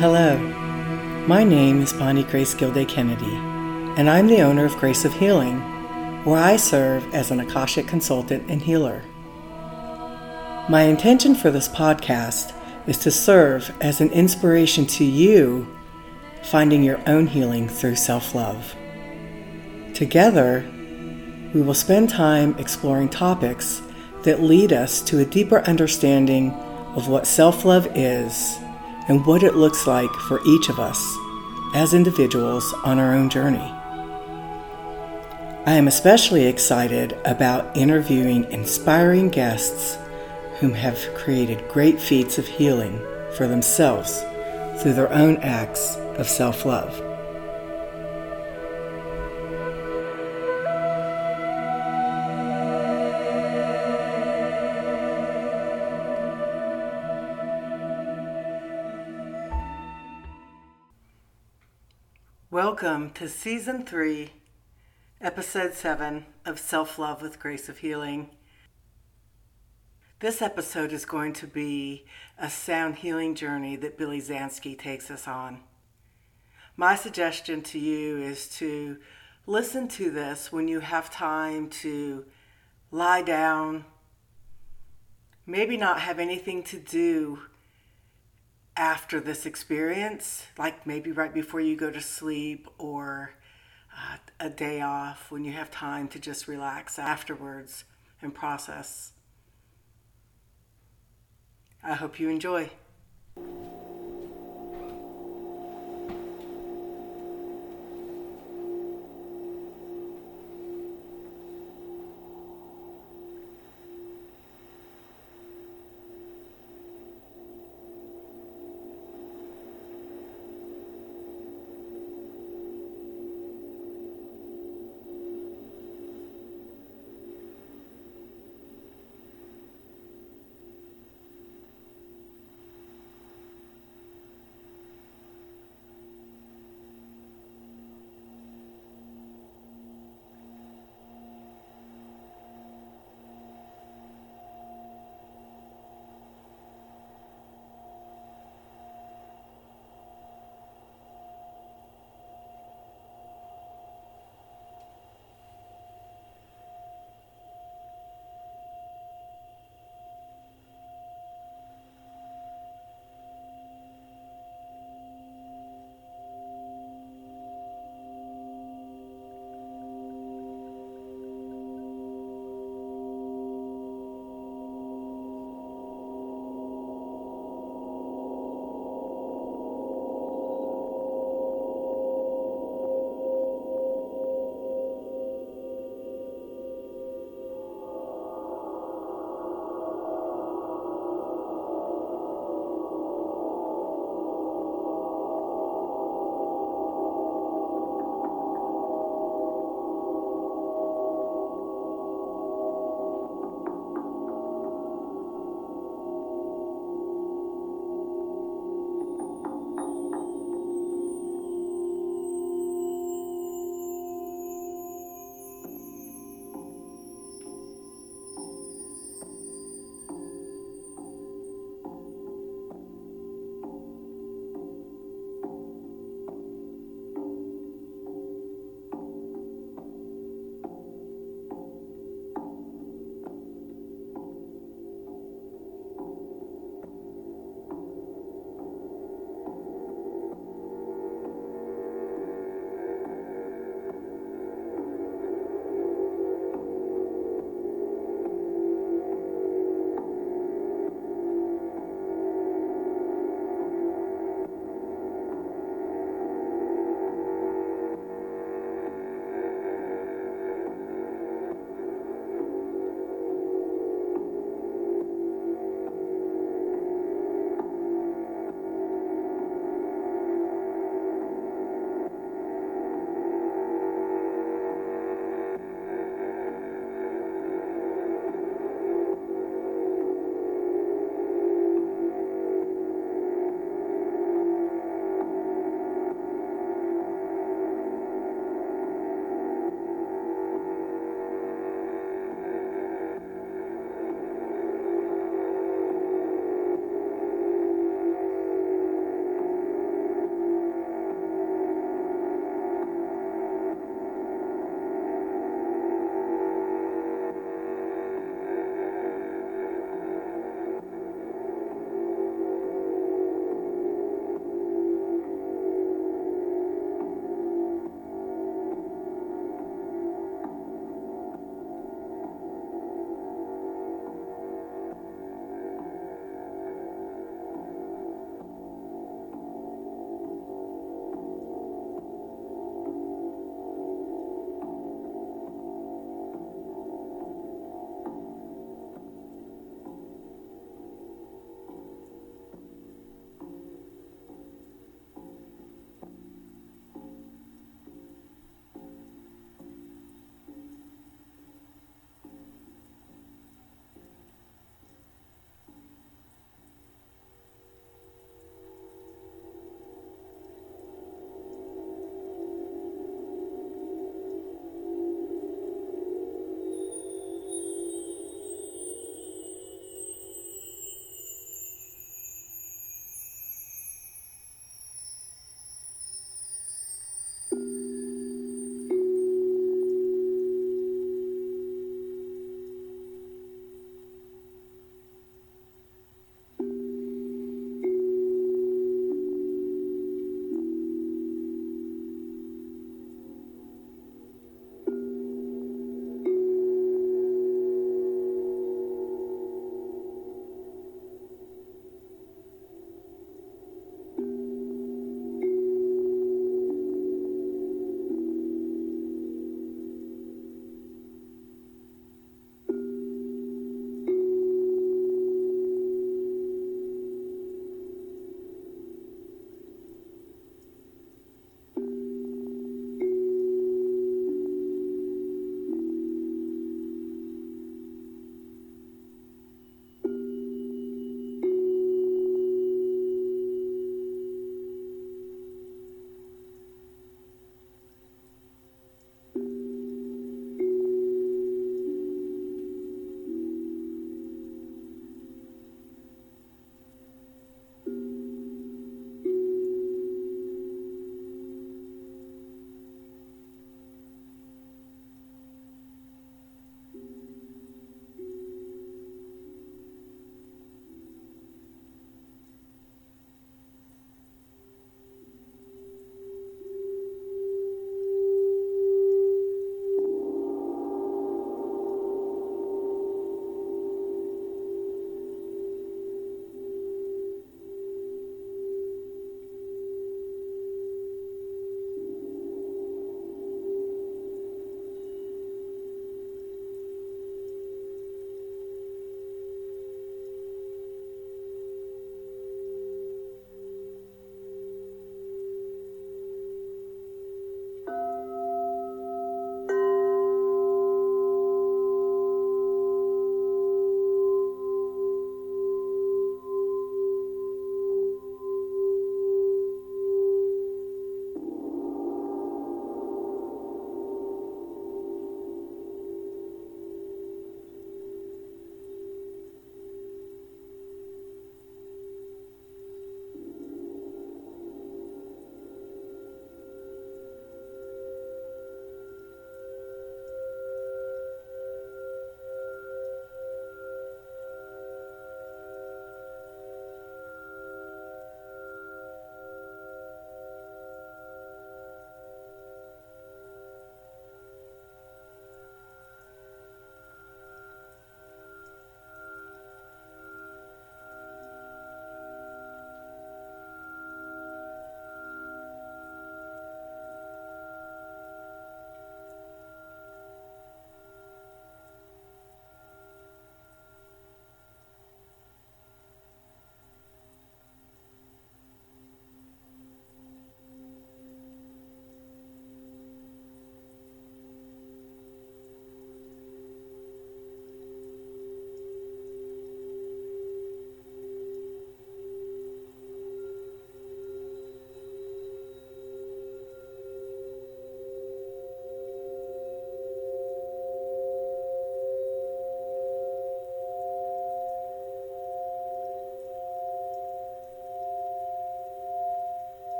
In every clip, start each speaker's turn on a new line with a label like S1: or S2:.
S1: Hello, my name is Bonnie Grace Gilday Kennedy, and I'm the owner of Grace of Healing, where I serve as an Akashic consultant and healer. My intention for this podcast is to serve as an inspiration to you finding your own healing through self love. Together, we will spend time exploring topics that lead us to a deeper understanding of what self love is and what it looks like for each of us as individuals on our own journey. I am especially excited about interviewing inspiring guests whom have created great feats of healing for themselves through their own acts of self love. Welcome to Season 3, Episode 7 of Self Love with Grace of Healing. This episode is going to be a sound healing journey that Billy Zansky takes us on. My suggestion to you is to listen to this when you have time to lie down, maybe not have anything to do after this experience, like maybe right before you go to sleep or uh, a day off when you have time to just relax afterwards and process. I hope you enjoy.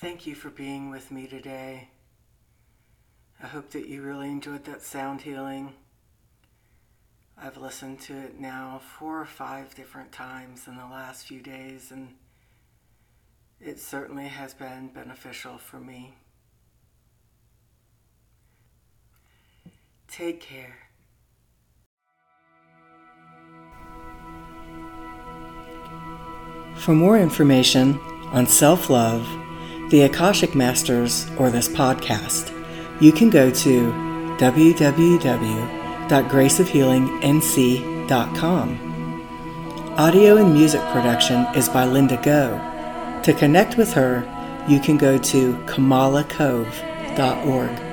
S1: Thank you for being with me today. I hope that you really enjoyed that sound healing. I've listened to it now four or five different times in the last few days, and it certainly has been beneficial for me. Take care. For more information on self love, the Akashic Masters, or this podcast, you can go to www.graceofhealingnc.com. Audio and music production is by Linda Go. To connect with her, you can go to kamalacove.org.